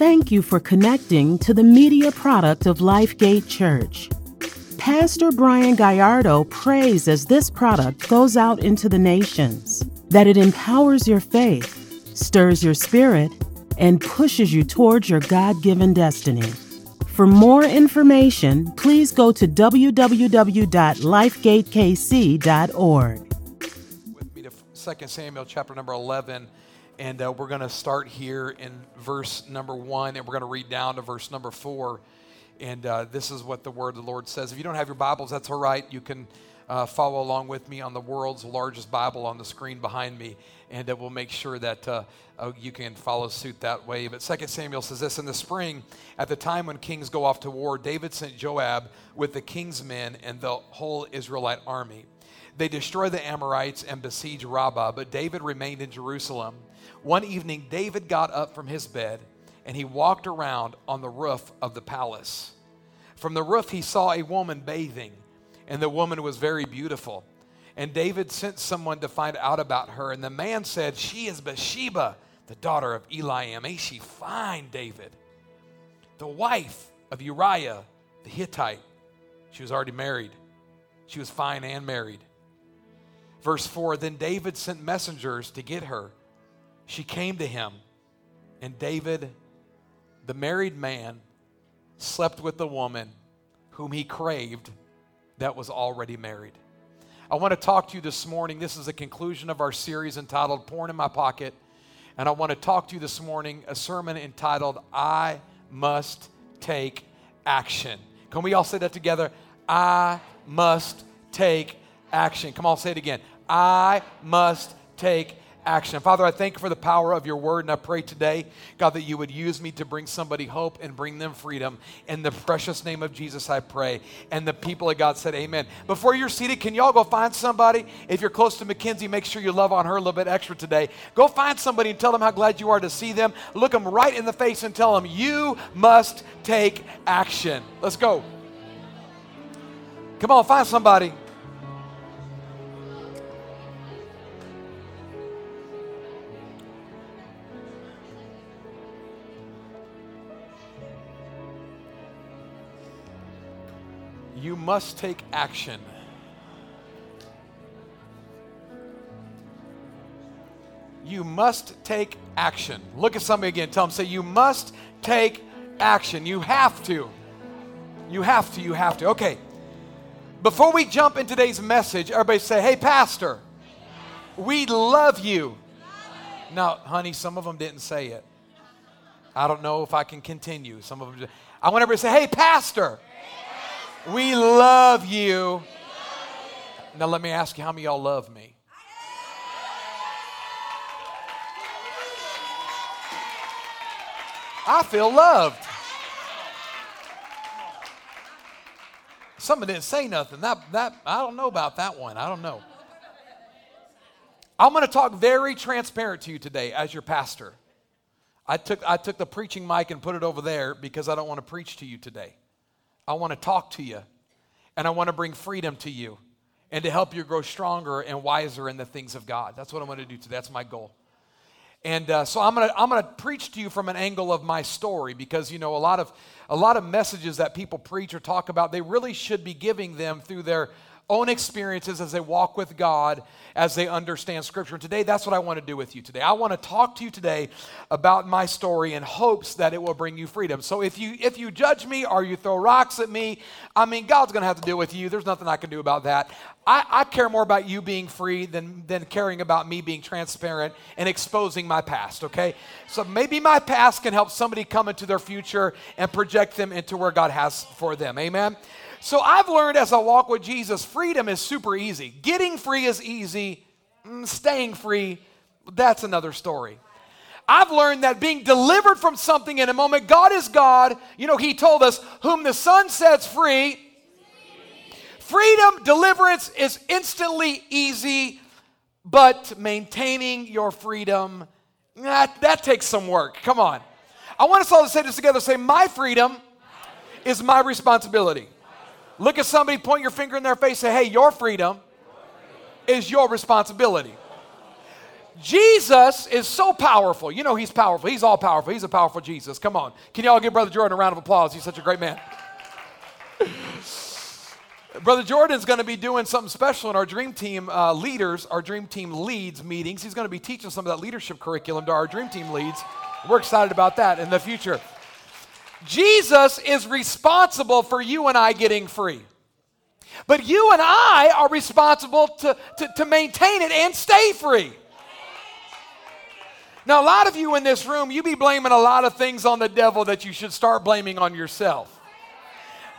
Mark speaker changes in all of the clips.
Speaker 1: Thank you for connecting to the media product of Lifegate Church. Pastor Brian Gallardo prays as this product goes out into the nations that it empowers your faith, stirs your spirit, and pushes you towards your God given destiny. For more information, please go to www.lifegatekc.org.
Speaker 2: with me to 2 Samuel chapter number 11. And uh, we're going to start here in verse number 1, and we're going to read down to verse number 4. And uh, this is what the word of the Lord says. If you don't have your Bibles, that's all right. You can uh, follow along with me on the world's largest Bible on the screen behind me, and it will make sure that uh, uh, you can follow suit that way. But 2 Samuel says this In the spring, at the time when kings go off to war, David sent Joab with the king's men and the whole Israelite army. They destroy the Amorites and besiege Rabbah, but David remained in Jerusalem. One evening, David got up from his bed and he walked around on the roof of the palace. From the roof, he saw a woman bathing, and the woman was very beautiful. And David sent someone to find out about her, and the man said, She is Bathsheba, the daughter of Eliam. Ain't she fine, David? The wife of Uriah the Hittite. She was already married, she was fine and married. Verse 4 Then David sent messengers to get her. She came to him, and David, the married man, slept with the woman whom he craved that was already married. I want to talk to you this morning. This is the conclusion of our series entitled Porn in My Pocket. And I want to talk to you this morning a sermon entitled I Must Take Action. Can we all say that together? I must take action. Come on, say it again. I must take action. Father, I thank you for the power of your word, and I pray today, God, that you would use me to bring somebody hope and bring them freedom. In the precious name of Jesus, I pray. And the people of God said, Amen. Before you're seated, can y'all go find somebody? If you're close to Mackenzie, make sure you love on her a little bit extra today. Go find somebody and tell them how glad you are to see them. Look them right in the face and tell them, You must take action. Let's go. Come on, find somebody. You must take action. You must take action. Look at somebody again. Tell them, say, You must take action. You have to. You have to. You have to. Okay. Before we jump in today's message, everybody say, Hey, Pastor, we love you. Now, honey, some of them didn't say it. I don't know if I can continue. Some of them. Just, I want everybody to say, Hey, Pastor. We love you. Now, let me ask you how many y'all love me? I feel loved. Someone didn't say nothing. That, that, I don't know about that one. I don't know. I'm going to talk very transparent to you today as your pastor. I took, I took the preaching mic and put it over there because I don't want to preach to you today. I want to talk to you and I want to bring freedom to you and to help you grow stronger and wiser in the things of God. That's what I'm going to do today. That's my goal. And uh, so I'm going to I'm going to preach to you from an angle of my story because you know a lot of a lot of messages that people preach or talk about they really should be giving them through their own experiences as they walk with God, as they understand Scripture. And today, that's what I want to do with you today. I want to talk to you today about my story in hopes that it will bring you freedom. So if you if you judge me or you throw rocks at me, I mean, God's going to have to deal with you. There's nothing I can do about that. I, I care more about you being free than, than caring about me being transparent and exposing my past, okay? So maybe my past can help somebody come into their future and project them into where God has for them. Amen? So I've learned as I walk with Jesus, freedom is super easy. Getting free is easy, mm, staying free, that's another story. I've learned that being delivered from something in a moment, God is God. You know, He told us, whom the Son sets free. Freedom, deliverance is instantly easy, but maintaining your freedom, that, that takes some work. Come on. I want us all to say this together. Say, My freedom is my responsibility. Look at somebody, point your finger in their face, say, hey, your freedom is your responsibility. Jesus is so powerful. You know he's powerful. He's all powerful. He's a powerful Jesus. Come on. Can y'all give Brother Jordan a round of applause? He's such a great man. Brother Jordan's going to be doing something special in our Dream Team uh, leaders, our Dream Team leads meetings. He's going to be teaching some of that leadership curriculum to our Dream Team leads. We're excited about that in the future. Jesus is responsible for you and I getting free. But you and I are responsible to, to, to maintain it and stay free. Now, a lot of you in this room, you be blaming a lot of things on the devil that you should start blaming on yourself.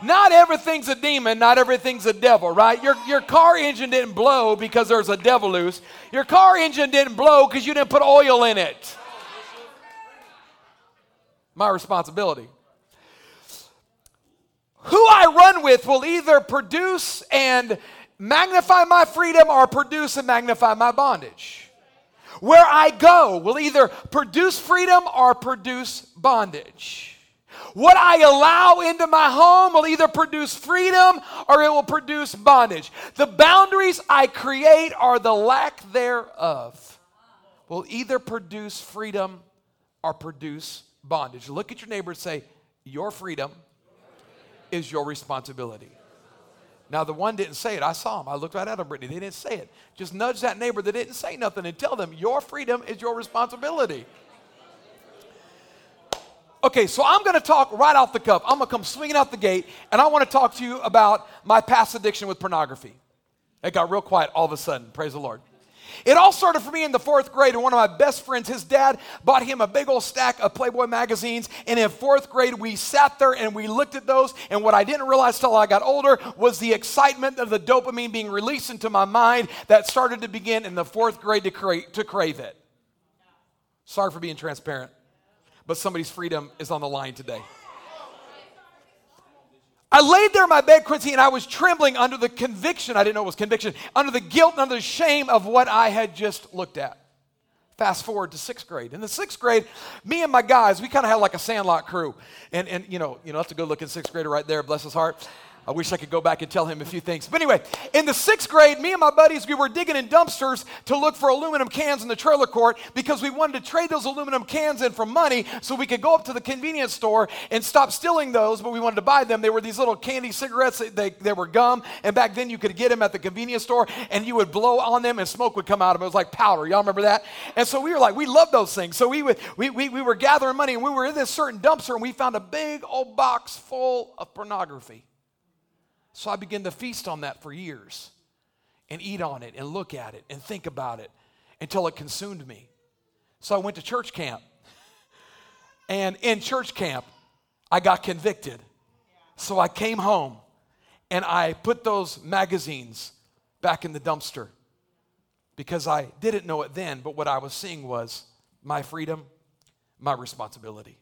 Speaker 2: Not everything's a demon, not everything's a devil, right? Your, your car engine didn't blow because there's a devil loose. Your car engine didn't blow because you didn't put oil in it. My responsibility. Who I run with will either produce and magnify my freedom or produce and magnify my bondage. Where I go will either produce freedom or produce bondage. What I allow into my home will either produce freedom or it will produce bondage. The boundaries I create or the lack thereof will either produce freedom or produce bondage. Look at your neighbor and say, Your freedom is your responsibility. Now, the one didn't say it. I saw him. I looked right at him, Brittany. They didn't say it. Just nudge that neighbor that didn't say nothing and tell them, Your freedom is your responsibility. Okay, so I'm going to talk right off the cuff. I'm going to come swinging out the gate, and I want to talk to you about my past addiction with pornography. It got real quiet all of a sudden. Praise the Lord. It all started for me in the fourth grade, and one of my best friends, his dad, bought him a big old stack of Playboy magazines. And in fourth grade, we sat there and we looked at those. And what I didn't realize till I got older was the excitement of the dopamine being released into my mind that started to begin in the fourth grade to, cra- to crave it. Sorry for being transparent but somebody's freedom is on the line today. I laid there in my bed, Quincy, and I was trembling under the conviction. I didn't know it was conviction, under the guilt and under the shame of what I had just looked at. Fast forward to sixth grade. In the sixth grade, me and my guys, we kind of had like a sandlot crew. And, and you know, you know, that's a good looking sixth grader right there, bless his heart. I wish I could go back and tell him a few things. But anyway, in the sixth grade, me and my buddies, we were digging in dumpsters to look for aluminum cans in the trailer court because we wanted to trade those aluminum cans in for money so we could go up to the convenience store and stop stealing those, but we wanted to buy them. They were these little candy cigarettes, they, they were gum, and back then you could get them at the convenience store and you would blow on them and smoke would come out of them. It was like powder. Y'all remember that? And so we were like, we love those things. So we, would, we, we, we were gathering money and we were in this certain dumpster and we found a big old box full of pornography. So I began to feast on that for years and eat on it and look at it and think about it until it consumed me. So I went to church camp. And in church camp, I got convicted. So I came home and I put those magazines back in the dumpster because I didn't know it then, but what I was seeing was my freedom, my responsibility.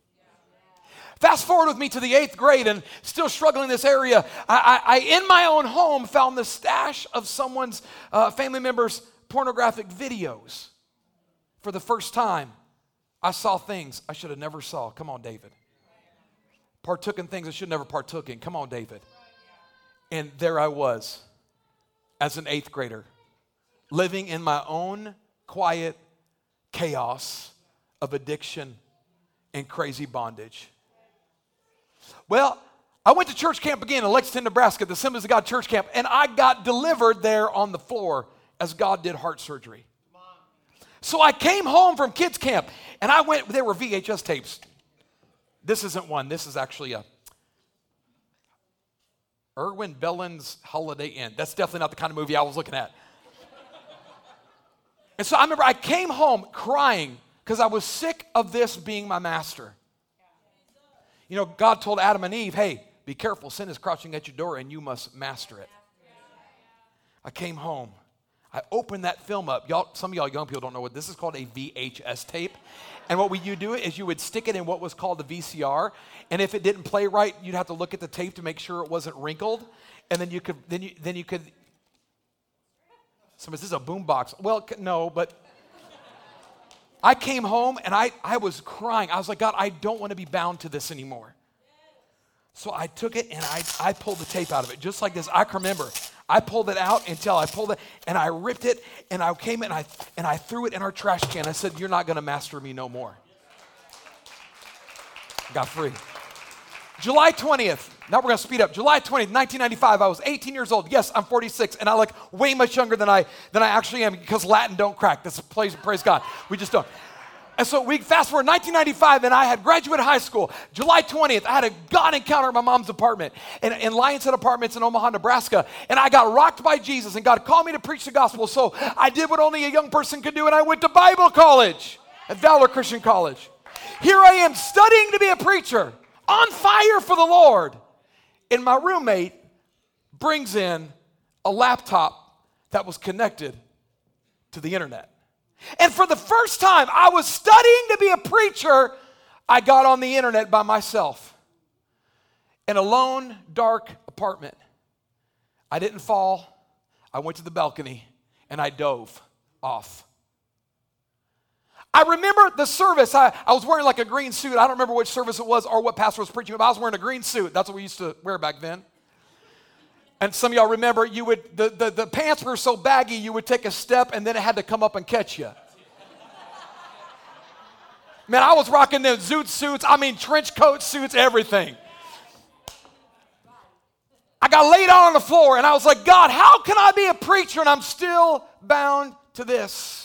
Speaker 2: Fast forward with me to the eighth grade and still struggling in this area. I, I, I in my own home, found the stash of someone's uh, family member's pornographic videos. For the first time, I saw things I should have never saw. Come on, David. Partook in things I should never partook in. Come on, David. And there I was as an eighth grader, living in my own quiet chaos of addiction and crazy bondage. Well, I went to church camp again in Lexington, Nebraska, the Assemblies of God church camp, and I got delivered there on the floor as God did heart surgery. So I came home from kids camp and I went, there were VHS tapes. This isn't one, this is actually a Irving Berlin's Holiday Inn. That's definitely not the kind of movie I was looking at. and so I remember I came home crying because I was sick of this being my master. You know, God told Adam and Eve, hey, be careful, sin is crouching at your door and you must master it. I came home. I opened that film up. Y'all, some of y'all young people don't know what this is called a VHS tape. And what you do is you would stick it in what was called a VCR. And if it didn't play right, you'd have to look at the tape to make sure it wasn't wrinkled. And then you could, then you, then you could. Somebody says a boom box. Well, no, but I came home and I, I was crying. I was like, God, I don't want to be bound to this anymore. So I took it and I, I pulled the tape out of it just like this. I can remember I pulled it out until I pulled it and I ripped it and I came and I and I threw it in our trash can. I said, You're not gonna master me no more. Got free. July 20th. Now we're going to speed up. July 20th, 1995. I was 18 years old. Yes, I'm 46, and I look way much younger than I than I actually am because Latin don't crack. That's praise, praise God. We just don't. And so we fast forward 1995, and I had graduated high school. July 20th, I had a God encounter at my mom's apartment in, in Lions Head Apartments in Omaha, Nebraska. And I got rocked by Jesus, and God called me to preach the gospel. So I did what only a young person could do, and I went to Bible college at Valor Christian College. Here I am studying to be a preacher, on fire for the Lord. And my roommate brings in a laptop that was connected to the internet. And for the first time, I was studying to be a preacher. I got on the internet by myself in a lone, dark apartment. I didn't fall. I went to the balcony and I dove off. I remember the service. I, I was wearing like a green suit. I don't remember which service it was or what pastor was preaching, but I was wearing a green suit. That's what we used to wear back then. And some of y'all remember you would the, the, the pants were so baggy you would take a step and then it had to come up and catch you. Man, I was rocking them zoot suits, I mean trench coat suits, everything. I got laid out on the floor and I was like, God, how can I be a preacher and I'm still bound to this?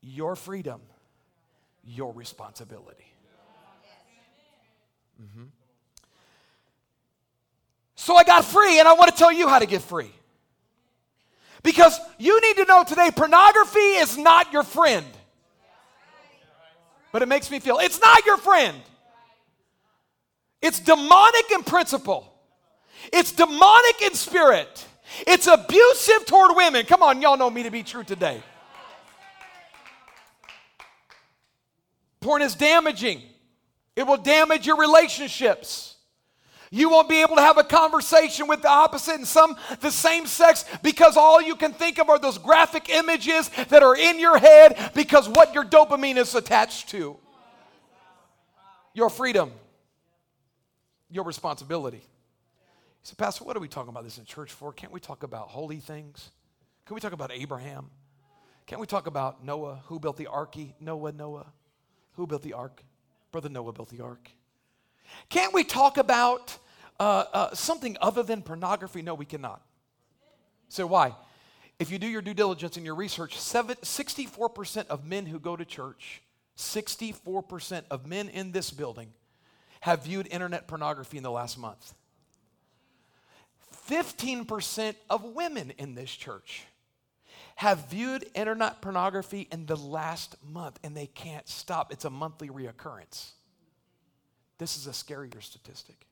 Speaker 2: Your freedom, your responsibility. Mm-hmm. So I got free, and I want to tell you how to get free. Because you need to know today pornography is not your friend. But it makes me feel it's not your friend. It's demonic in principle, it's demonic in spirit, it's abusive toward women. Come on, y'all know me to be true today. Porn is damaging, it will damage your relationships. You won't be able to have a conversation with the opposite and some the same sex because all you can think of are those graphic images that are in your head because what your dopamine is attached to. Your freedom, your responsibility. He said, Pastor, what are we talking about this in church for? Can't we talk about holy things? Can we talk about Abraham? Can't we talk about Noah? Who built the ark? Noah, Noah. Who built the ark? Brother Noah built the ark. Can't we talk about uh, uh, something other than pornography? No, we cannot. So, why? If you do your due diligence and your research, 64% of men who go to church, 64% of men in this building have viewed internet pornography in the last month. 15% of women in this church have viewed internet pornography in the last month and they can't stop. It's a monthly reoccurrence. This is a scarier statistic.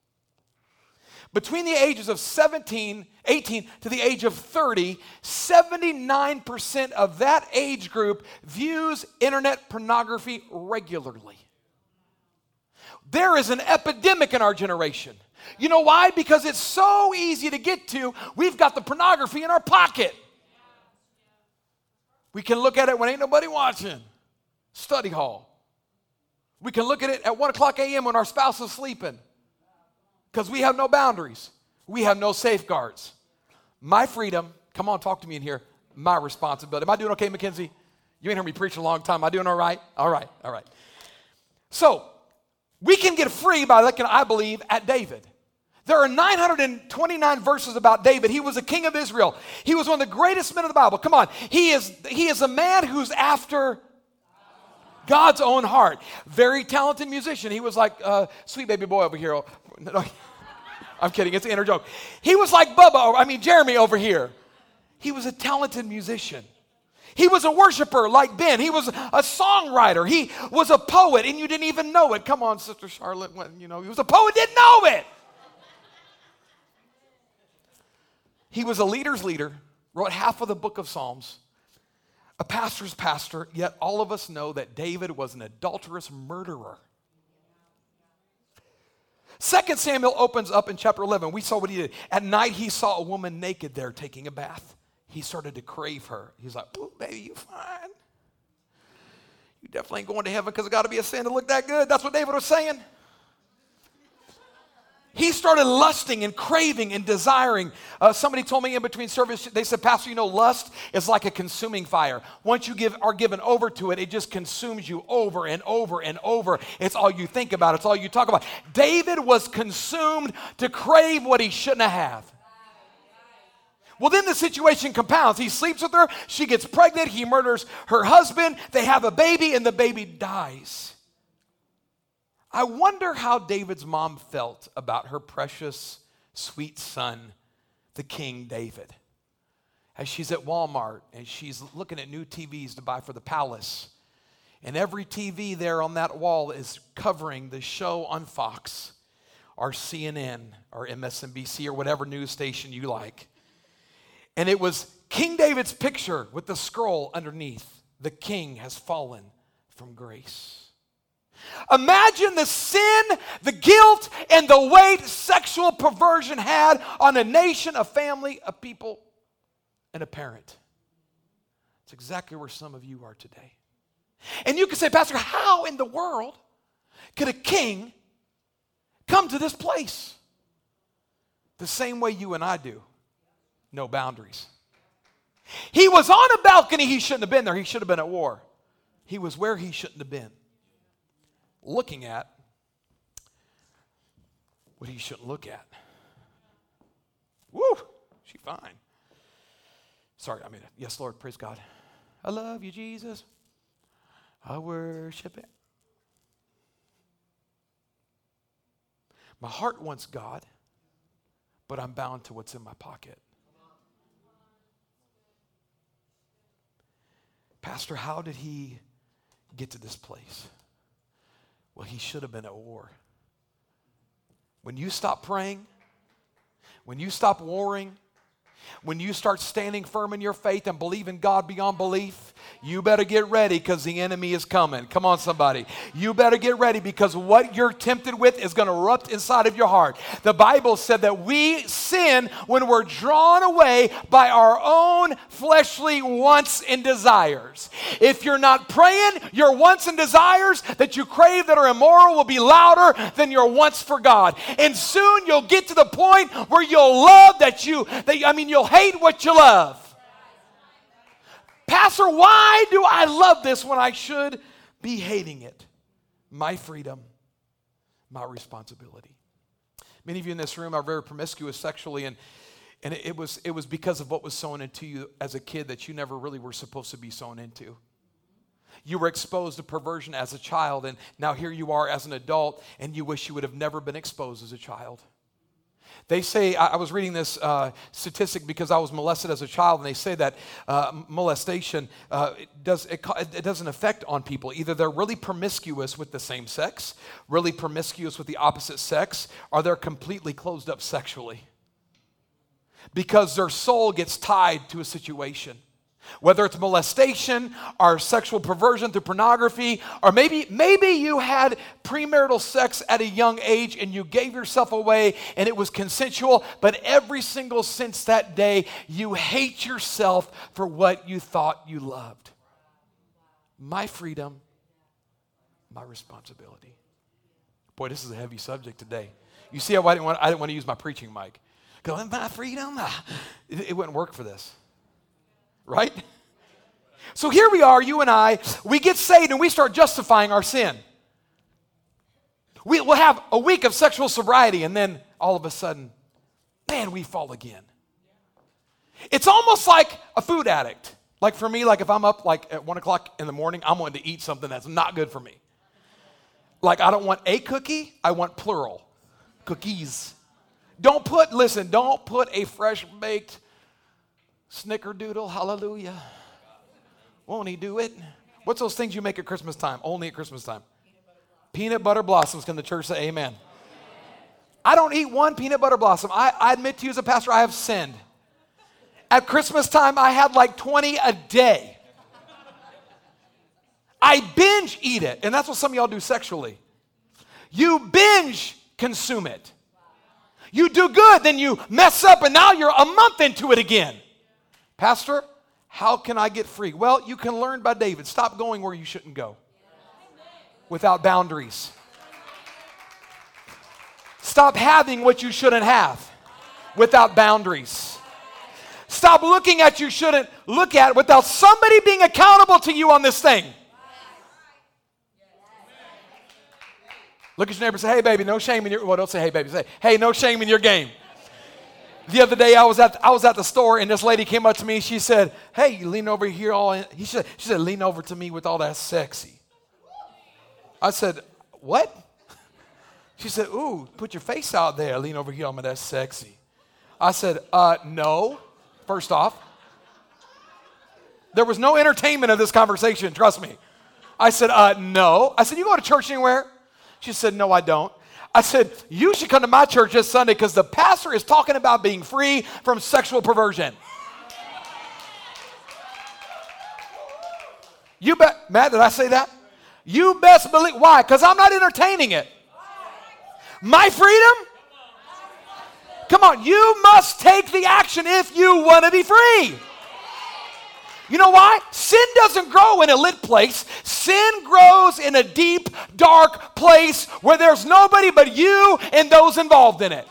Speaker 2: Between the ages of 17, 18 to the age of 30, 79% of that age group views internet pornography regularly. There is an epidemic in our generation. You know why? Because it's so easy to get to. We've got the pornography in our pocket. We can look at it when ain't nobody watching. Study hall. We can look at it at 1 o'clock a.m. when our spouse is sleeping because we have no boundaries, we have no safeguards. My freedom, come on, talk to me in here, my responsibility. Am I doing okay, Mackenzie? You ain't heard me preach a long time. Am I doing all right? All right, all right. So, we can get free by looking, I believe, at David. There are 929 verses about David. He was a king of Israel. He was one of the greatest men of the Bible. Come on. He is, he is a man who's after God's own heart. Very talented musician. He was like uh, sweet baby boy over here. I'm kidding. It's an inner joke. He was like Bubba, I mean Jeremy over here. He was a talented musician. He was a worshiper like Ben. He was a songwriter. He was a poet, and you didn't even know it. Come on, Sister Charlotte. You know, he was a poet, didn't know it. He was a leader's leader, wrote half of the book of Psalms a pastor's pastor, yet all of us know that David was an adulterous murderer. Second Samuel opens up in chapter 11. We saw what he did. At night, he saw a woman naked there taking a bath. He started to crave her. He's like, "Oh, baby, you fine. You definitely ain't going to heaven because it got to be a sin to look that good." That's what David was saying. He started lusting and craving and desiring. Uh, somebody told me in between service, they said, Pastor, you know, lust is like a consuming fire. Once you give, are given over to it, it just consumes you over and over and over. It's all you think about, it's all you talk about. David was consumed to crave what he shouldn't have. Well, then the situation compounds. He sleeps with her, she gets pregnant, he murders her husband, they have a baby, and the baby dies. I wonder how David's mom felt about her precious, sweet son, the King David. As she's at Walmart and she's looking at new TVs to buy for the palace, and every TV there on that wall is covering the show on Fox or CNN or MSNBC or whatever news station you like. And it was King David's picture with the scroll underneath The king has fallen from grace. Imagine the sin, the guilt, and the weight sexual perversion had on a nation, a family, a people, and a parent. It's exactly where some of you are today. And you can say, Pastor, how in the world could a king come to this place? The same way you and I do no boundaries. He was on a balcony, he shouldn't have been there. He should have been at war. He was where he shouldn't have been looking at what he shouldn't look at. Woo, she fine. Sorry, I mean, yes, Lord, praise God. I love you, Jesus. I worship it. My heart wants God, but I'm bound to what's in my pocket. Pastor, how did he get to this place? Well, he should have been at war. When you stop praying, when you stop warring, when you start standing firm in your faith and believing God beyond belief, you better get ready because the enemy is coming. Come on, somebody. You better get ready because what you're tempted with is going to erupt inside of your heart. The Bible said that we sin when we're drawn away by our own fleshly wants and desires. If you're not praying, your wants and desires that you crave that are immoral will be louder than your wants for God. And soon you'll get to the point where you'll love that you, that, I mean, you'll hate what you love. Pastor, why do I love this when I should be hating it? My freedom, my responsibility. Many of you in this room are very promiscuous sexually, and, and it, was, it was because of what was sown into you as a kid that you never really were supposed to be sown into. You were exposed to perversion as a child, and now here you are as an adult, and you wish you would have never been exposed as a child. They say, I was reading this uh, statistic because I was molested as a child, and they say that uh, molestation uh, it does, it, it doesn't affect on people. Either they're really promiscuous with the same sex, really promiscuous with the opposite sex, or they're completely closed up sexually because their soul gets tied to a situation. Whether it's molestation or sexual perversion through pornography, or maybe, maybe you had premarital sex at a young age and you gave yourself away and it was consensual, but every single since that day, you hate yourself for what you thought you loved. My freedom, my responsibility. Boy, this is a heavy subject today. You see how I didn't want, I didn't want to use my preaching mic. Go, my freedom? Ah, it, it wouldn't work for this right? So here we are, you and I, we get saved and we start justifying our sin. We, will have a week of sexual sobriety and then all of a sudden, man, we fall again. It's almost like a food addict. Like for me, like if I'm up like at one o'clock in the morning, I'm wanting to eat something that's not good for me. Like I don't want a cookie, I want plural cookies. Don't put, listen, don't put a fresh baked Snickerdoodle, hallelujah. Won't he do it? What's those things you make at Christmas time? Only at Christmas time. Peanut butter blossoms. Can the church say amen? I don't eat one peanut butter blossom. I, I admit to you as a pastor, I have sinned. At Christmas time, I had like 20 a day. I binge eat it, and that's what some of y'all do sexually. You binge consume it. You do good, then you mess up, and now you're a month into it again. Pastor, how can I get free? Well, you can learn by David. Stop going where you shouldn't go without boundaries. Stop having what you shouldn't have without boundaries. Stop looking at you shouldn't look at without somebody being accountable to you on this thing. Look at your neighbor say, hey, baby, no shame in your, well, don't say, hey, baby, say, hey, no shame in your game. The other day, I was at, I was at the store, and this lady came up to me. She said, hey, you lean over here all in. He said, she said, lean over to me with all that sexy. I said, what? She said, ooh, put your face out there. Lean over here on me, that's sexy. I said, uh, no, first off. There was no entertainment of this conversation, trust me. I said, uh, no. I said, you go to church anywhere? She said, No, I don't. I said, You should come to my church this Sunday because the pastor is talking about being free from sexual perversion. You bet, Matt, did I say that? You best believe. Why? Because I'm not entertaining it. My freedom? Come on, you must take the action if you want to be free. You know why? Sin doesn't grow in a lit place. Sin grows in a deep, dark place where there's nobody but you and those involved in it.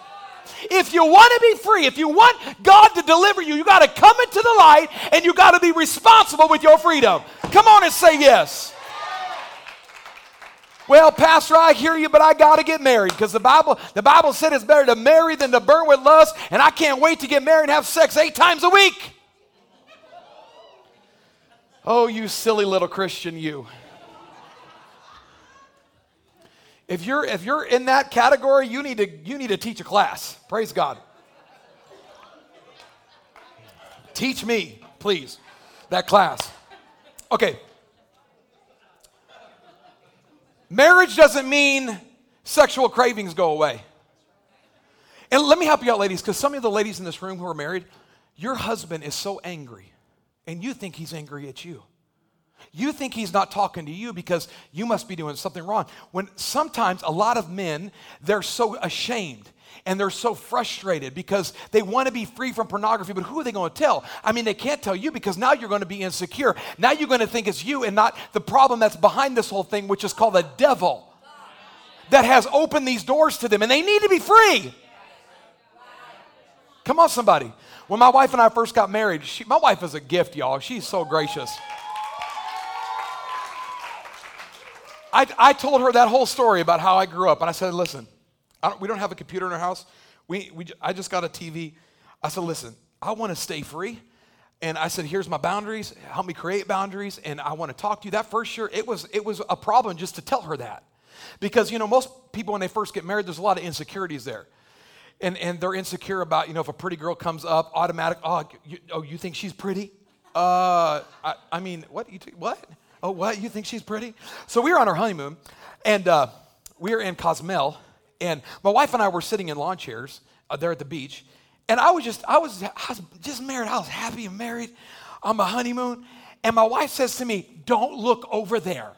Speaker 2: If you want to be free, if you want God to deliver you, you got to come into the light and you got to be responsible with your freedom. Come on and say yes. Well, Pastor, I hear you, but I got to get married because the Bible, the Bible said it's better to marry than to burn with lust, and I can't wait to get married and have sex eight times a week. Oh, you silly little Christian, you. If you're, if you're in that category, you need, to, you need to teach a class. Praise God. Teach me, please, that class. Okay. Marriage doesn't mean sexual cravings go away. And let me help you out, ladies, because some of the ladies in this room who are married, your husband is so angry and you think he's angry at you. You think he's not talking to you because you must be doing something wrong. When sometimes a lot of men, they're so ashamed and they're so frustrated because they want to be free from pornography, but who are they going to tell? I mean, they can't tell you because now you're going to be insecure. Now you're going to think it's you and not the problem that's behind this whole thing, which is called the devil that has opened these doors to them, and they need to be free. Come on, somebody. When my wife and I first got married, she, my wife is a gift, y'all. She's so gracious. I, I told her that whole story about how I grew up, and I said, listen, don't, we don't have a computer in our house. We, we, I just got a TV. I said, listen, I want to stay free. And I said, here's my boundaries. Help me create boundaries. And I want to talk to you. That first year, it was, it was a problem just to tell her that. Because, you know, most people, when they first get married, there's a lot of insecurities there and, and they're insecure about, you know, if a pretty girl comes up, automatic, oh, you, oh, you think she's pretty? Uh, I, I mean, what? You what? Oh, what? You think she's pretty? So we were on our honeymoon, and uh, we were in Cozumel, and my wife and I were sitting in lawn chairs uh, there at the beach, and I was just, I was, I was just married. I was happy and married on my honeymoon, and my wife says to me, "Don't look over there."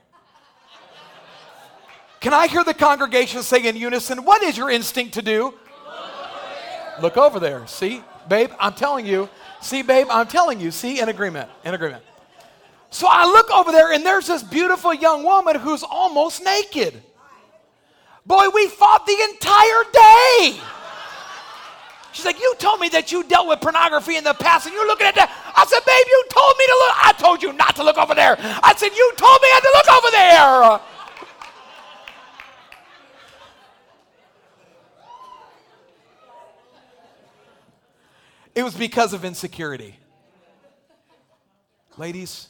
Speaker 2: Can I hear the congregation say in unison, What is your instinct to do? Look over there. See, babe, I'm telling you. See, babe, I'm telling you. See, in agreement, in agreement. So I look over there, and there's this beautiful young woman who's almost naked. Boy, we fought the entire day. She's like, You told me that you dealt with pornography in the past, and you're looking at that. I said, Babe, you told me to look. I told you not to look over there. I said, You told me I had to look over there. It was because of insecurity. Ladies,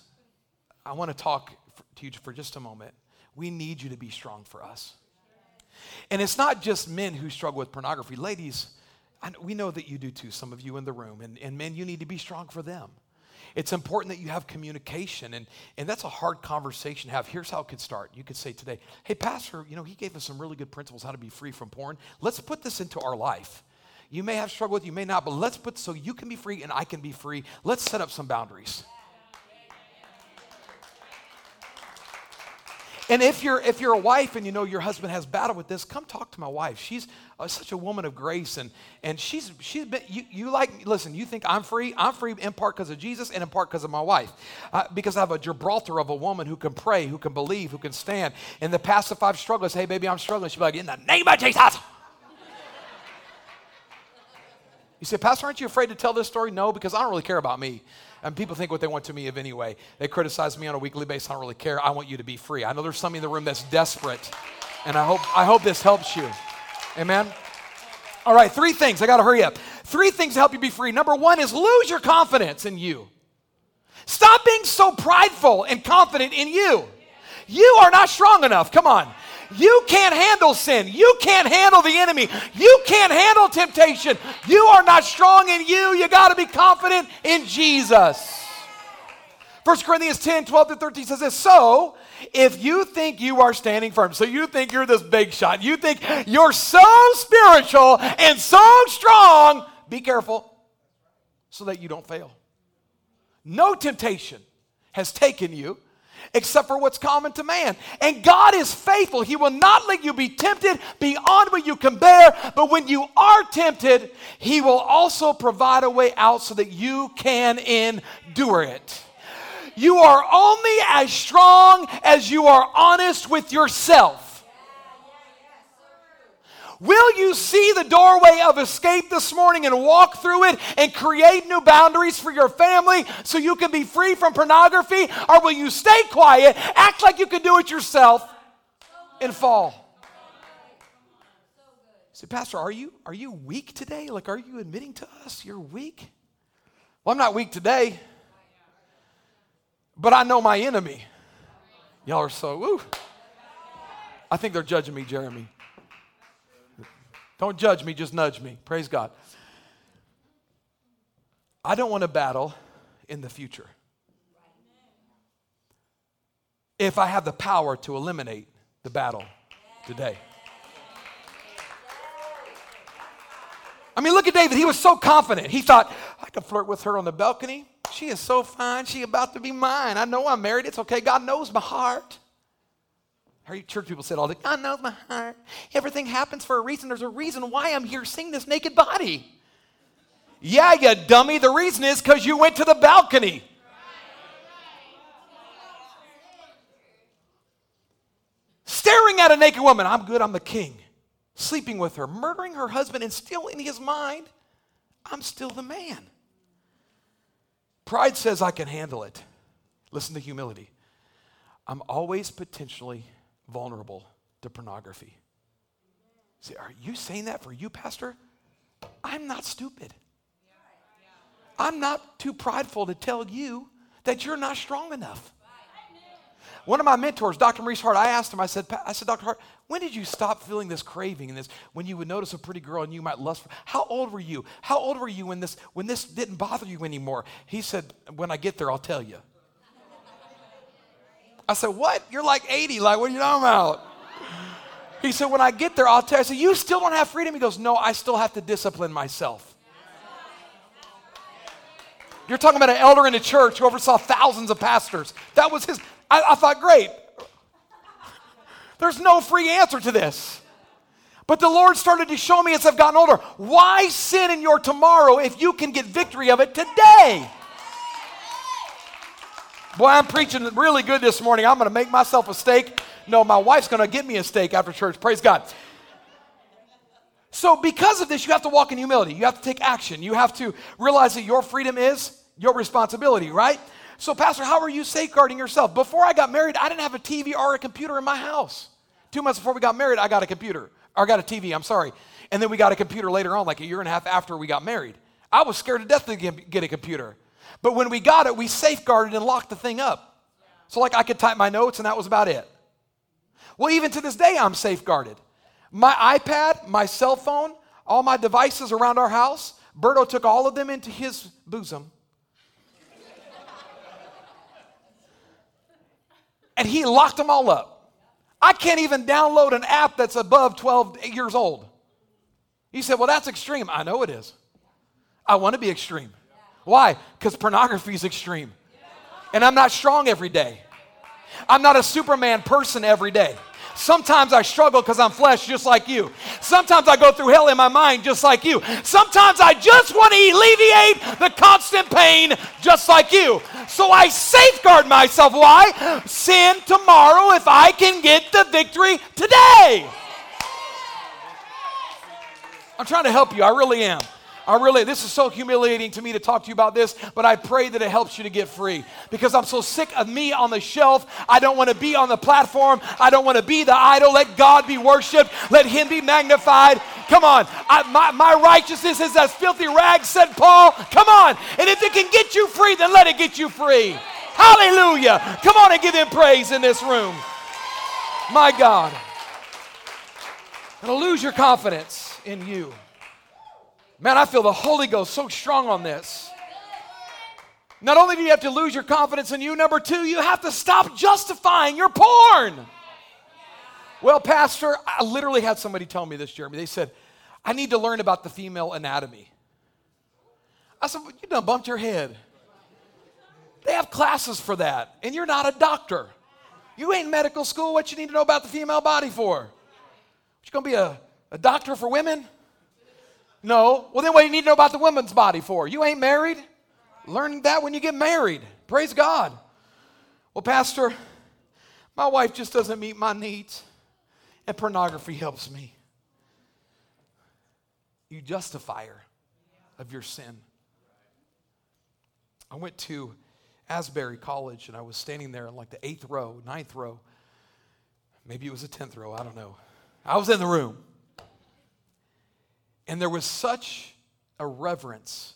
Speaker 2: I want to talk to you for just a moment. We need you to be strong for us. And it's not just men who struggle with pornography. Ladies, we know that you do too, some of you in the room. And, and men, you need to be strong for them. It's important that you have communication, and, and that's a hard conversation to have. Here's how it could start. You could say today, Hey, Pastor, you know, he gave us some really good principles how to be free from porn. Let's put this into our life. You may have struggled with, you may not, but let's put so you can be free and I can be free. Let's set up some boundaries. And if you're if you're a wife and you know your husband has battle with this, come talk to my wife. She's uh, such a woman of grace, and and she's she's been you, you like listen. You think I'm free? I'm free in part because of Jesus and in part because of my wife, uh, because I have a Gibraltar of a woman who can pray, who can believe, who can stand. In the past, if I've struggled, say, "Hey, baby, I'm struggling," she'll be like, "In the name of Jesus." You say, Pastor, aren't you afraid to tell this story? No, because I don't really care about me. And people think what they want to me of anyway. They criticize me on a weekly basis. I don't really care. I want you to be free. I know there's somebody in the room that's desperate. And I hope, I hope this helps you. Amen. All right, three things. I got to hurry up. Three things to help you be free. Number one is lose your confidence in you. Stop being so prideful and confident in you. You are not strong enough. Come on. You can't handle sin. You can't handle the enemy. You can't handle temptation. You are not strong in you. You got to be confident in Jesus. 1 Corinthians 10 12 to 13 says this So, if you think you are standing firm, so you think you're this big shot, you think you're so spiritual and so strong, be careful so that you don't fail. No temptation has taken you except for what's common to man. And God is faithful. He will not let you be tempted beyond what you can bear, but when you are tempted, He will also provide a way out so that you can endure it. You are only as strong as you are honest with yourself. Will you see the doorway of escape this morning and walk through it and create new boundaries for your family so you can be free from pornography? Or will you stay quiet, act like you can do it yourself, and fall? Say, Pastor, are you, are you weak today? Like, are you admitting to us you're weak? Well, I'm not weak today, but I know my enemy. Y'all are so, woo. I think they're judging me, Jeremy. Don't judge me, just nudge me. Praise God. I don't want to battle in the future. If I have the power to eliminate the battle today. I mean, look at David. He was so confident. He thought, I can flirt with her on the balcony. She is so fine. She about to be mine. I know I'm married. It's okay. God knows my heart. Church people said all the God knows my heart. Everything happens for a reason. There's a reason why I'm here seeing this naked body. Yeah, you dummy. The reason is because you went to the balcony. Staring at a naked woman. I'm good, I'm the king. Sleeping with her, murdering her husband, and still in his mind, I'm still the man. Pride says I can handle it. Listen to humility. I'm always potentially vulnerable to pornography. Say, are you saying that for you, Pastor? I'm not stupid. I'm not too prideful to tell you that you're not strong enough. One of my mentors, Dr. Maurice Hart, I asked him, I said, I said, Dr. Hart, when did you stop feeling this craving and this, when you would notice a pretty girl and you might lust for, how old were you? How old were you when this, when this didn't bother you anymore? He said, when I get there, I'll tell you. I said, What? You're like 80. Like, what are you talking about? He said, When I get there, I'll tell you. I said, You still don't have freedom? He goes, No, I still have to discipline myself. You're talking about an elder in a church who oversaw thousands of pastors. That was his. I, I thought, great. There's no free answer to this. But the Lord started to show me as I've gotten older why sin in your tomorrow if you can get victory of it today? Boy, I'm preaching really good this morning. I'm going to make myself a steak. No, my wife's going to get me a steak after church. Praise God. So, because of this, you have to walk in humility. You have to take action. You have to realize that your freedom is your responsibility, right? So, Pastor, how are you safeguarding yourself? Before I got married, I didn't have a TV or a computer in my house. Two months before we got married, I got a computer, or I got a TV, I'm sorry. And then we got a computer later on, like a year and a half after we got married. I was scared to death to get a computer. But when we got it, we safeguarded and locked the thing up. So, like, I could type my notes, and that was about it. Well, even to this day, I'm safeguarded. My iPad, my cell phone, all my devices around our house, Berto took all of them into his bosom. and he locked them all up. I can't even download an app that's above 12 years old. He said, Well, that's extreme. I know it is. I want to be extreme. Why? Because pornography is extreme. And I'm not strong every day. I'm not a Superman person every day. Sometimes I struggle because I'm flesh just like you. Sometimes I go through hell in my mind just like you. Sometimes I just want to alleviate the constant pain just like you. So I safeguard myself. Why? Sin tomorrow if I can get the victory today. I'm trying to help you. I really am. I really, this is so humiliating to me to talk to you about this, but I pray that it helps you to get free because I'm so sick of me on the shelf. I don't want to be on the platform. I don't want to be the idol. Let God be worshiped. Let Him be magnified. Come on. I, my, my righteousness is as filthy rags, said Paul. Come on. And if it can get you free, then let it get you free. Hallelujah. Come on and give Him praise in this room. My God. It'll lose your confidence in you. Man, I feel the Holy Ghost so strong on this. Not only do you have to lose your confidence in you, number two, you have to stop justifying your porn. Well, Pastor, I literally had somebody tell me this, Jeremy. They said, I need to learn about the female anatomy. I said, well, You done bumped your head. They have classes for that, and you're not a doctor. You ain't medical school. What you need to know about the female body for? You gonna be a, a doctor for women? No. Well, then what do you need to know about the woman's body for? You ain't married? Learn that when you get married. Praise God. Well, Pastor, my wife just doesn't meet my needs, and pornography helps me. You justify her of your sin. I went to Asbury College and I was standing there in like the eighth row, ninth row. Maybe it was the tenth row, I don't know. I was in the room. And there was such a reverence.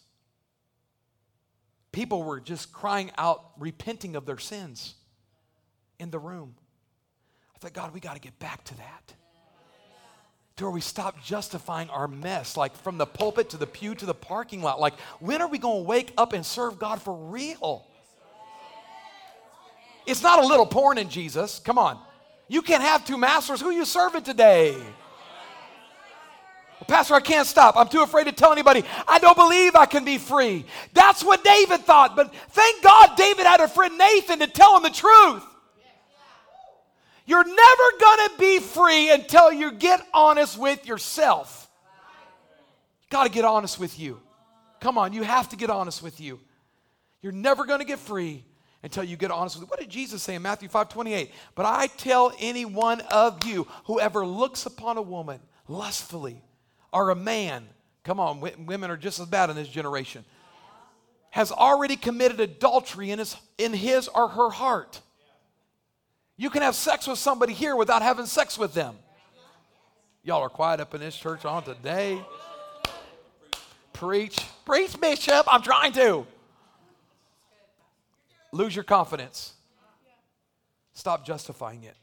Speaker 2: People were just crying out, repenting of their sins in the room. I thought, God, we got to get back to that. To where we stop justifying our mess, like from the pulpit to the pew to the parking lot. Like, when are we going to wake up and serve God for real? It's not a little porn in Jesus. Come on. You can't have two masters. Who are you serving today? Well, Pastor, I can't stop. I'm too afraid to tell anybody. I don't believe I can be free. That's what David thought. But thank God David had a friend Nathan to tell him the truth. You're never going to be free until you get honest with yourself. You got to get honest with you. Come on, you have to get honest with you. You're never going to get free until you get honest with it. What did Jesus say in Matthew 5 28? But I tell any one of you, whoever looks upon a woman lustfully, or a man, come on, women are just as bad in this generation, has already committed adultery in his, in his or her heart. You can have sex with somebody here without having sex with them. Y'all are quiet up in this church on today. Preach. Preach, Bishop. I'm trying to. Lose your confidence. Stop justifying it.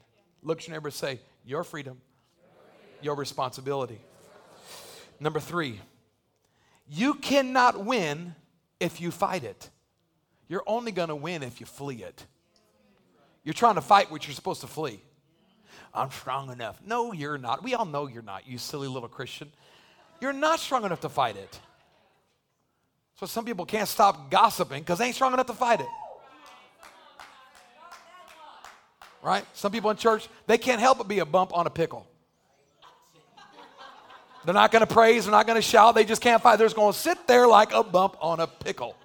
Speaker 2: Look at your neighbor say, Your freedom, your responsibility. Number three, you cannot win if you fight it. You're only going to win if you flee it. You're trying to fight what you're supposed to flee. I'm strong enough. No, you're not. We all know you're not, you silly little Christian. You're not strong enough to fight it. So some people can't stop gossiping because they ain't strong enough to fight it. Right? Some people in church, they can't help but be a bump on a pickle. They're not going to praise, they're not going to shout, they just can't fight. They're just going to sit there like a bump on a pickle.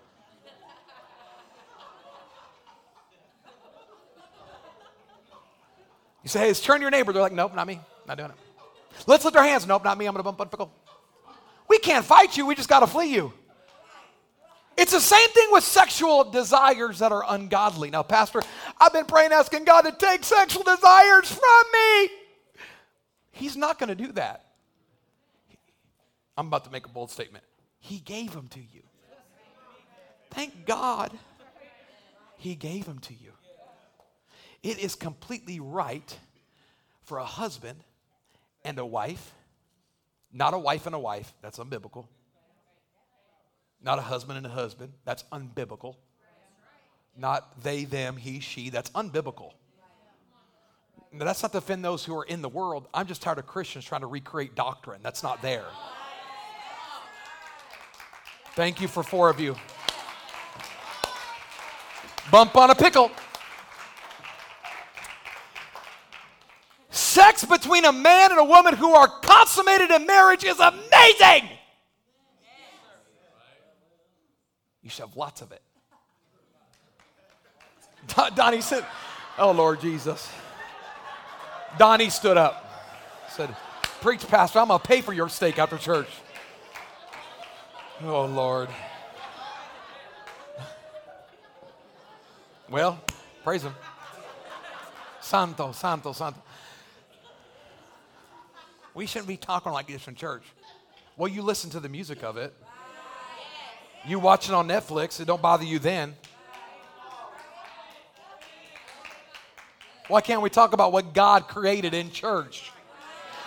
Speaker 2: You say, hey, let's turn your neighbor. They're like, nope, not me. Not doing it. Let's lift our hands. Nope, not me. I'm going to bump on a pickle. We can't fight you. We just got to flee you. It's the same thing with sexual desires that are ungodly. Now, Pastor, I've been praying, asking God to take sexual desires from me. He's not going to do that. I'm about to make a bold statement. He gave them to you. Thank God he gave them to you. It is completely right for a husband and a wife, not a wife and a wife, that's unbiblical. Not a husband and a husband, that's unbiblical. Not they, them, he, she, that's unbiblical. Now, that's not to offend those who are in the world. I'm just tired of Christians trying to recreate doctrine. That's not there. Thank you for four of you. Bump on a pickle. Sex between a man and a woman who are consummated in marriage is amazing. You should have lots of it. Donnie said, Oh Lord Jesus. Donnie stood up, said, Preach, Pastor, I'm going to pay for your steak after church. Oh, Lord. Well, praise Him. Santo, Santo, Santo. We shouldn't be talking like this in church. Well, you listen to the music of it. You watch it on Netflix, it don't bother you then. Why can't we talk about what God created in church?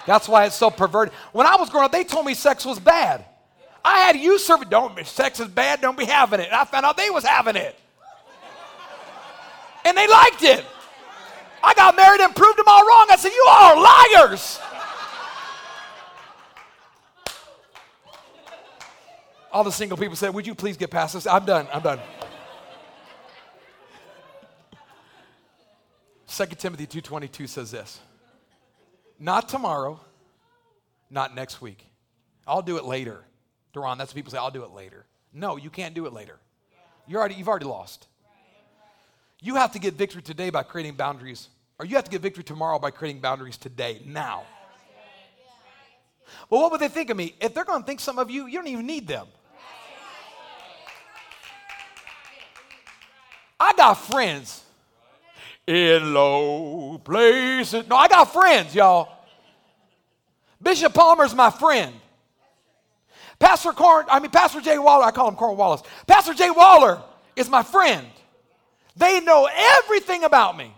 Speaker 2: That's why it's so perverted. When I was growing up, they told me sex was bad. I had you serve it. Don't sex is bad. Don't be having it. And I found out they was having it, and they liked it. I got married and proved them all wrong. I said, "You are liars." All the single people said, Would you please get past this? I'm done. I'm done. 2 Timothy 2.22 says this. Not tomorrow, not next week. I'll do it later. Duran, that's what people say, I'll do it later. No, you can't do it later. You're already, you've already lost. You have to get victory today by creating boundaries, or you have to get victory tomorrow by creating boundaries today, now. Well, what would they think of me? If they're going to think some of you, you don't even need them. I got friends in low places. No, I got friends, y'all. Bishop Palmer's my friend. Pastor Corn, I mean Pastor Jay Waller, I call him Corn Wallace. Pastor Jay Waller is my friend. They know everything about me.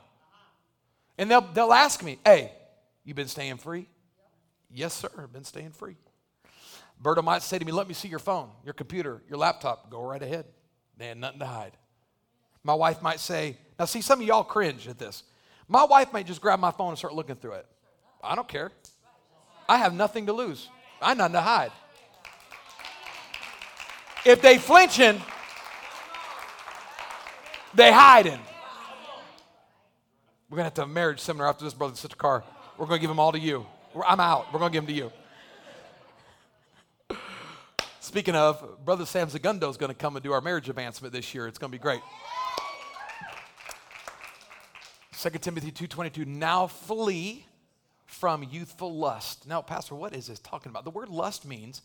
Speaker 2: And they'll, they'll ask me, hey, you been staying free? Yes, sir, I've been staying free. Berta might say to me, let me see your phone, your computer, your laptop. Go right ahead. They had nothing to hide. My wife might say, now see, some of y'all cringe at this. My wife might just grab my phone and start looking through it. I don't care. I have nothing to lose. I nothing to hide. If they flinching, they hiding. We're gonna have to have a marriage seminar after this, brother and sister Carr. We're gonna give them all to you. I'm out. We're gonna give them to you. Speaking of, Brother Sam Segundo is to come and do our marriage advancement this year. It's to be great. 2 Timothy 2.22, now flee from youthful lust. Now, Pastor, what is this talking about? The word lust means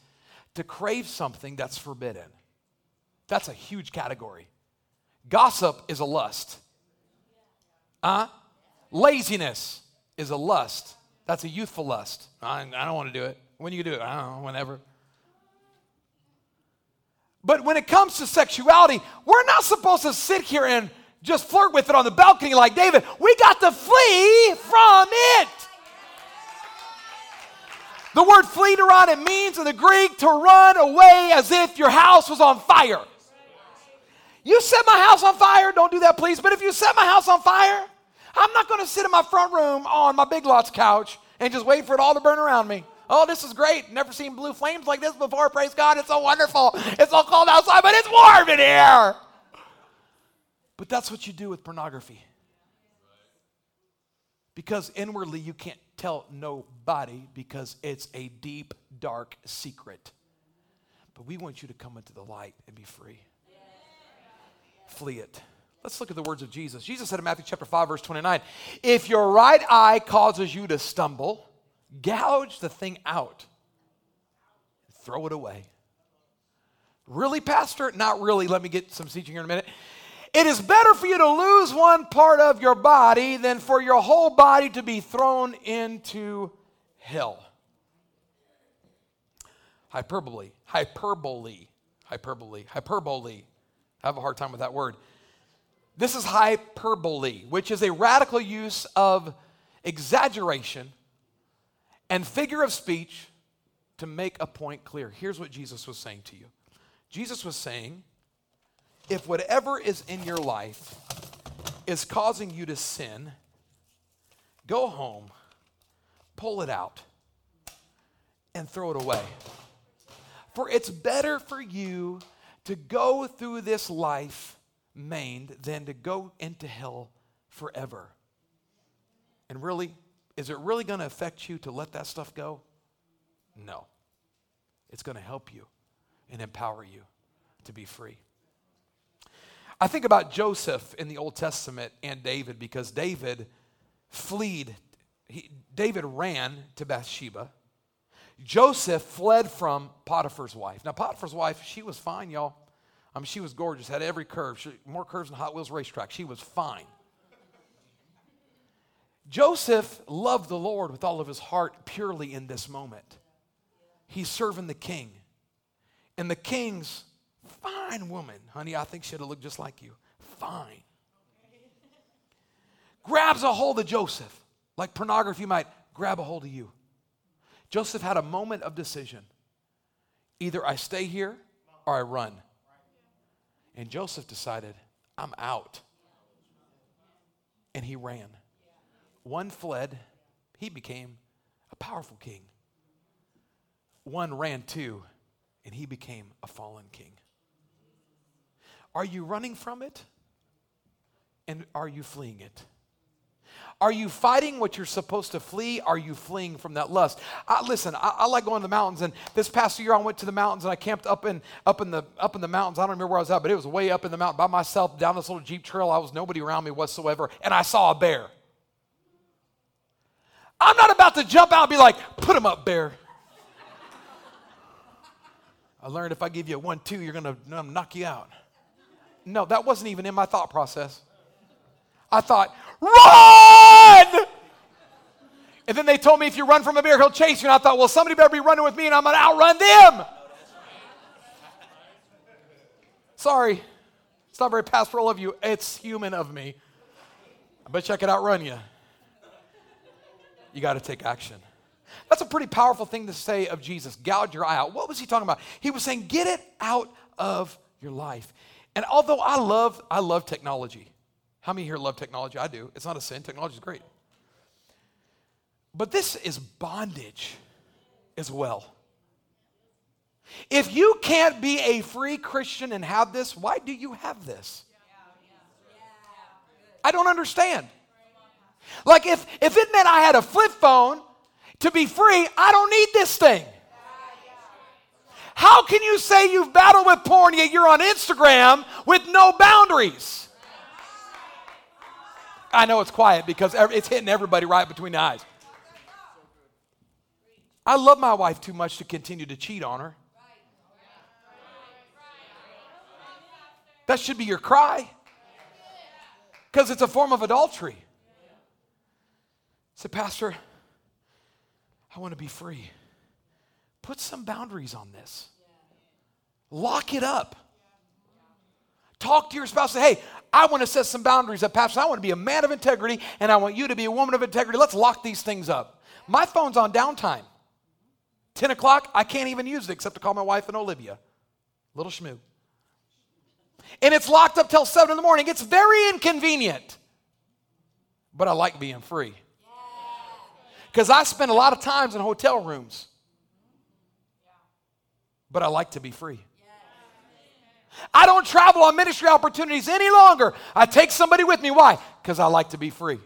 Speaker 2: to crave something that's forbidden. That's a huge category. Gossip is a lust. Huh? laziness is a lust. That's a youthful lust. I, I don't want to do it. When you do it? I don't know, whenever. But when it comes to sexuality, we're not supposed to sit here and just flirt with it on the balcony like David. We got to flee from it. The word flee to run, it means in the Greek to run away as if your house was on fire. You set my house on fire, don't do that, please. But if you set my house on fire, I'm not going to sit in my front room on my big lots couch and just wait for it all to burn around me. Oh, this is great. Never seen blue flames like this before. Praise God. It's so wonderful. It's so cold outside, but it's warm in here. But that's what you do with pornography. Because inwardly you can't tell nobody because it's a deep, dark secret. But we want you to come into the light and be free. Flee it. Let's look at the words of Jesus. Jesus said in Matthew chapter 5, verse 29, if your right eye causes you to stumble, gouge the thing out, throw it away. Really, Pastor? Not really. Let me get some teaching here in a minute. It is better for you to lose one part of your body than for your whole body to be thrown into hell. Hyperbole, hyperbole, hyperbole, hyperbole. I have a hard time with that word. This is hyperbole, which is a radical use of exaggeration and figure of speech to make a point clear. Here's what Jesus was saying to you Jesus was saying, if whatever is in your life is causing you to sin, go home, pull it out, and throw it away. For it's better for you to go through this life maimed than to go into hell forever. And really, is it really going to affect you to let that stuff go? No. It's going to help you and empower you to be free. I think about Joseph in the Old Testament and David because David fled. David ran to Bathsheba. Joseph fled from Potiphar's wife. Now, Potiphar's wife, she was fine, y'all. I mean, she was gorgeous, had every curve, she, more curves than Hot Wheels racetrack. She was fine. Joseph loved the Lord with all of his heart purely in this moment. He's serving the king. And the king's fine woman, honey, I think she'd have looked just like you. Fine. Grabs a hold of Joseph, like pornography might grab a hold of you. Joseph had a moment of decision. Either I stay here or I run. And Joseph decided, I'm out. And he ran. One fled, he became a powerful king. One ran too, and he became a fallen king. Are you running from it? And are you fleeing it? Are you fighting what you're supposed to flee? Are you fleeing from that lust? I, listen, I, I, like going to the mountains, and this past year I went to the mountains and I camped up in up in the up in the mountains. I don't remember where I was at, but it was way up in the mountain by myself down this little jeep trail. I was nobody around me whatsoever, and I saw a bear. I'm not about to jump out and be like, "Put him up, bear." I learned if I give you a one two, you're gonna knock you out. No, that wasn't even in my thought process. I thought, run! And then they told me if you run from a bear, he'll chase you. And I thought, well, somebody better be running with me and I'm going to outrun them. Sorry. It's not very pastoral of you. It's human of me. I bet you I could outrun you. You got to take action. That's a pretty powerful thing to say of Jesus. Gouge your eye out. What was he talking about? He was saying, get it out of your life. And although I love, I love technology. How many here love technology? I do. It's not a sin. Technology is great. But this is bondage as well. If you can't be a free Christian and have this, why do you have this? I don't understand. Like if, if it meant I had a flip phone to be free, I don't need this thing. How can you say you've battled with porn yet you're on Instagram with no boundaries? I know it's quiet because it's hitting everybody right between the eyes. I love my wife too much to continue to cheat on her. That should be your cry because it's a form of adultery. Say, Pastor, I want to be free. Put some boundaries on this, lock it up. Talk to your spouse. Say, hey, I want to set some boundaries up, Pastor. I want to be a man of integrity, and I want you to be a woman of integrity. Let's lock these things up. My phone's on downtime. 10 o'clock, I can't even use it except to call my wife and Olivia. Little schmoo. And it's locked up till 7 in the morning. It's very inconvenient. But I like being free. Because I spend a lot of times in hotel rooms. But I like to be free. I don't travel on ministry opportunities any longer. I take somebody with me. Why? Because I like to be free.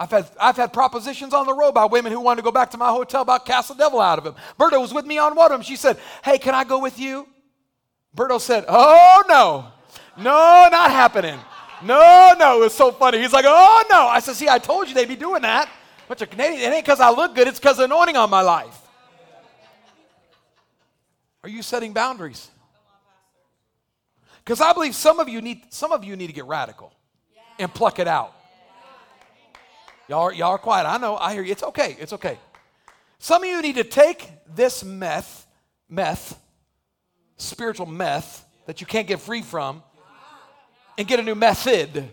Speaker 2: I've had, I've had propositions on the road by women who wanted to go back to my hotel about cast the devil out of him. Berto was with me on one of them. She said, Hey, can I go with you? Berto said, Oh, no. No, not happening. No, no. It was so funny. He's like, Oh, no. I said, See, I told you they'd be doing that. Bunch of Canadians. It ain't because I look good, it's because of anointing on my life. Are you setting boundaries? Because I believe some of you need some of you need to get radical and pluck it out. Y'all are, y'all are quiet. I know. I hear you. It's okay. It's okay. Some of you need to take this meth, meth, spiritual meth that you can't get free from, and get a new method.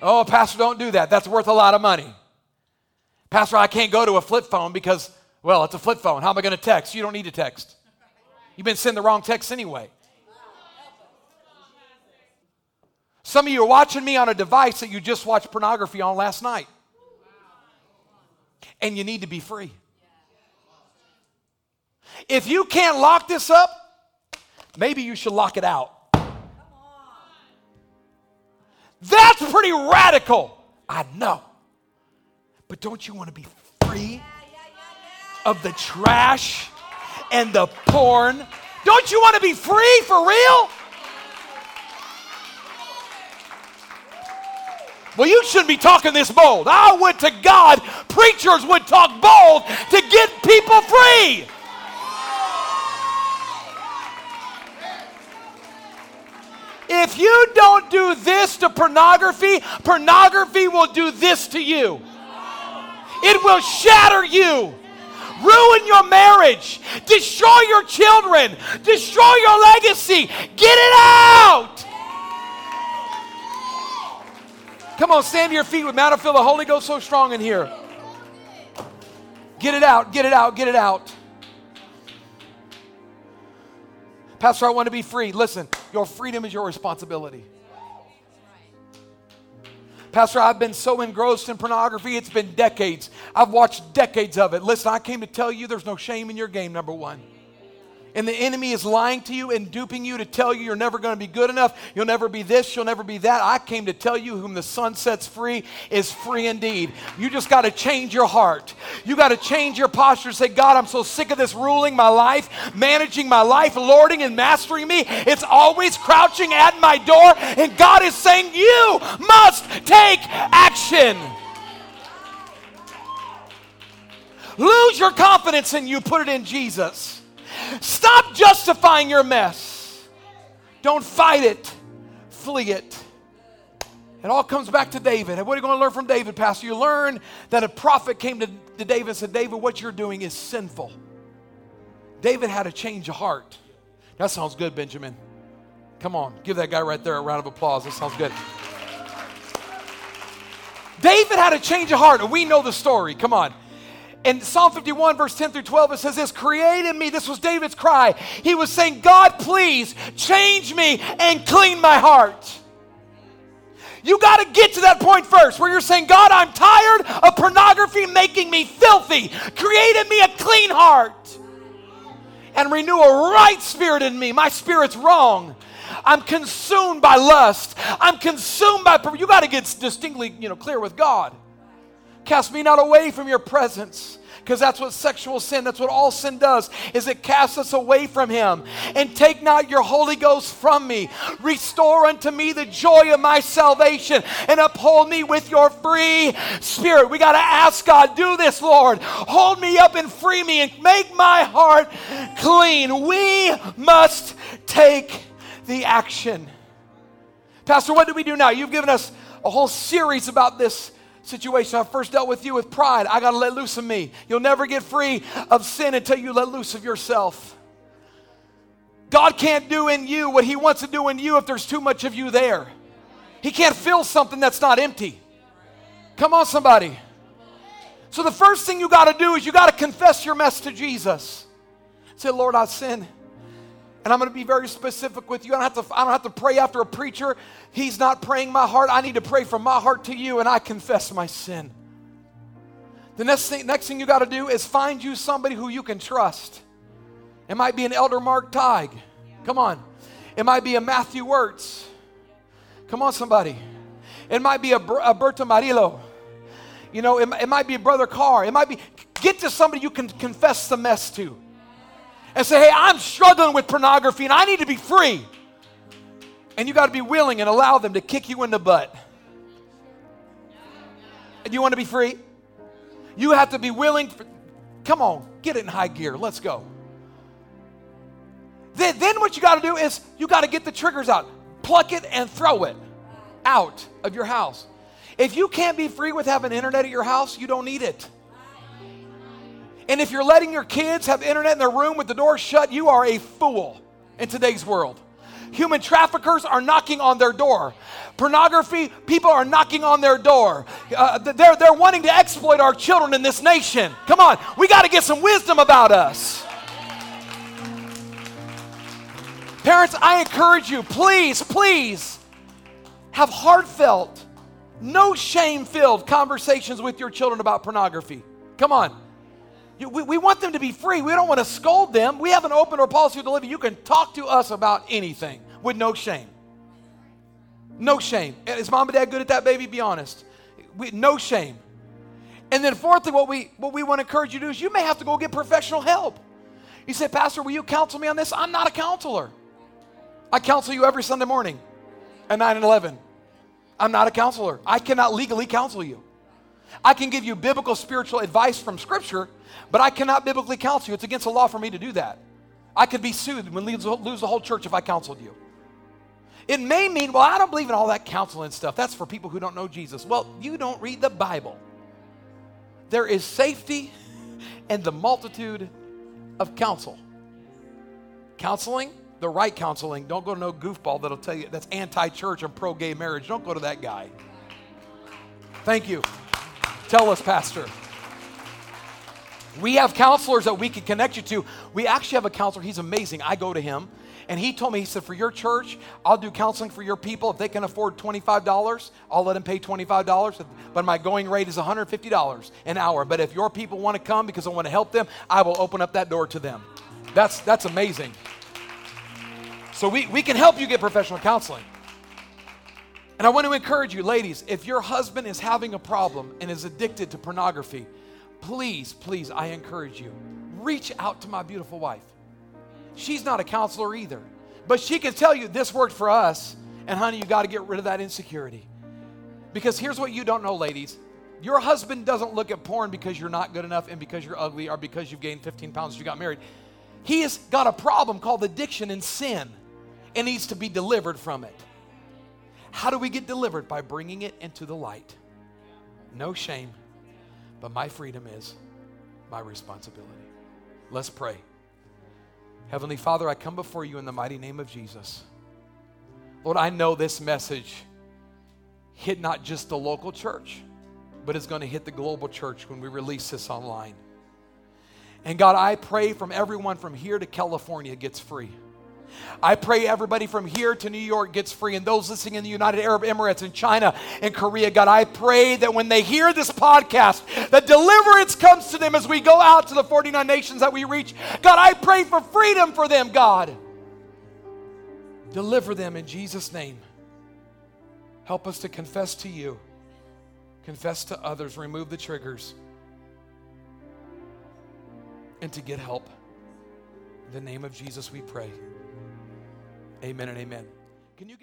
Speaker 2: Oh, Pastor, don't do that. That's worth a lot of money. Pastor, I can't go to a flip phone because well, it's a flip phone. How am I going to text? You don't need to text. You've been sending the wrong text anyway. Some of you are watching me on a device that you just watched pornography on last night. And you need to be free. If you can't lock this up, maybe you should lock it out. That's pretty radical. I know. But don't you want to be free? of the trash and the porn. Don't you want to be free for real? Well, you shouldn't be talking this bold. I would to God, preachers would talk bold to get people free. If you don't do this to pornography, pornography will do this to you. It will shatter you, ruin your marriage, destroy your children, destroy your legacy. Get it out. Come on, stand to your feet with. I feel the Holy Ghost so strong in here. Get it out, get it out, get it out. Pastor, I want to be free. Listen, your freedom is your responsibility. Pastor, I've been so engrossed in pornography, it's been decades. I've watched decades of it. Listen, I came to tell you there's no shame in your game, number one and the enemy is lying to you and duping you to tell you you're never going to be good enough, you'll never be this, you'll never be that, I came to tell you whom the Son sets free is free indeed. You just got to change your heart. You got to change your posture. Say, God, I'm so sick of this ruling my life, managing my life, lording and mastering me. It's always crouching at my door, and God is saying, You must take action. Lose your confidence in you, put it in Jesus. Stop justifying your mess. Don't fight it, flee it. It all comes back to David. And what are you going to learn from David, Pastor? You learn that a prophet came to, to David and said, David, what you're doing is sinful. David had a change of heart. That sounds good, Benjamin. Come on, give that guy right there a round of applause. That sounds good. David had a change of heart, and we know the story. Come on in Psalm 51, verse 10 through 12, it says this Create in me. This was David's cry. He was saying, God, please change me and clean my heart. You got to get to that point first where you're saying, God, I'm tired of pornography making me filthy. Create in me a clean heart and renew a right spirit in me. My spirit's wrong. I'm consumed by lust. I'm consumed by. You got to get distinctly, you know, clear with God. Cast me not away from your presence because that's what sexual sin that's what all sin does is it casts us away from him. And take not your holy ghost from me. Restore unto me the joy of my salvation and uphold me with your free spirit. We got to ask god do this lord. Hold me up and free me and make my heart clean. We must take the action. Pastor what do we do now? You've given us a whole series about this situation. I first dealt with you with pride. I got to let loose of me. You'll never get free of sin until you let loose of yourself. God can't do in you what He wants to do in you if there's too much of you there. He can't fill something that's not empty. Come on, somebody. So, the first thing you got to do is you got to confess your mess to Jesus. Say, Lord, I sin. And I'm going to be very specific with you. I don't, have to, I don't have to pray after a preacher. He's not praying my heart. I need to pray from my heart to you, and I confess my sin. The next thing, next thing you got to do is find you somebody who you can trust. It might be an Elder Mark Tig. Come on. It might be a Matthew Wirtz. Come on, somebody. It might be a, a Berta Marillo. You know, it, it might be a Brother Carr. It might be, get to somebody you can confess the mess to and say, hey, I'm struggling with pornography and I need to be free. And you got to be willing and allow them to kick you in the butt. And you want to be free? You have to be willing. For, come on, get it in high gear. Let's go. Then, then what you got to do is you got to get the triggers out, pluck it and throw it out of your house. If you can't be free with having internet at your house, you don't need it. And if you're letting your kids have internet in their room with the door shut, you are a fool in today's world. Human traffickers are knocking on their door. Pornography, people are knocking on their door. Uh, they're, they're wanting to exploit our children in this nation. Come on, we got to get some wisdom about us. Parents, I encourage you, please, please have heartfelt, no shame filled conversations with your children about pornography. Come on. We, we want them to be free. We don't want to scold them. We have an open door policy the living. You can talk to us about anything with no shame. No shame. Is mom and dad good at that, baby? Be honest. We, no shame. And then fourthly, what we what we want to encourage you to do is you may have to go get professional help. You say, Pastor, will you counsel me on this? I'm not a counselor. I counsel you every Sunday morning at 9 and 11. I'm not a counselor. I cannot legally counsel you. I can give you biblical spiritual advice from Scripture, but I cannot biblically counsel you. It's against the law for me to do that. I could be sued and lose, lose the whole church if I counseled you. It may mean, well, I don't believe in all that counseling stuff. That's for people who don't know Jesus. Well, you don't read the Bible. There is safety and the multitude of counsel. Counseling, the right counseling, don't go to no goofball that'll tell you that's anti church and pro gay marriage. Don't go to that guy. Thank you. Tell us, Pastor. We have counselors that we can connect you to. We actually have a counselor. He's amazing. I go to him. And he told me, he said, for your church, I'll do counseling for your people. If they can afford $25, I'll let them pay $25. But my going rate is $150 an hour. But if your people want to come because I want to help them, I will open up that door to them. That's, that's amazing. So we, we can help you get professional counseling. And I want to encourage you, ladies, if your husband is having a problem and is addicted to pornography, please, please, I encourage you, reach out to my beautiful wife. She's not a counselor either, but she can tell you this worked for us, and honey, you got to get rid of that insecurity. Because here's what you don't know, ladies. Your husband doesn't look at porn because you're not good enough and because you're ugly or because you've gained 15 pounds you got married. He has got a problem called addiction and sin and needs to be delivered from it. How do we get delivered? By bringing it into the light. No shame, but my freedom is my responsibility. Let's pray. Heavenly Father, I come before you in the mighty name of Jesus. Lord, I know this message hit not just the local church, but it's going to hit the global church when we release this online. And God, I pray from everyone from here to California gets free. I pray everybody from here to New York gets free, and those listening in the United Arab Emirates and China and Korea, God, I pray that when they hear this podcast, that deliverance comes to them as we go out to the 49 nations that we reach. God, I pray for freedom for them, God. Deliver them in Jesus' name. Help us to confess to you, confess to others, remove the triggers, and to get help. In the name of Jesus, we pray. Amen and amen. Can you get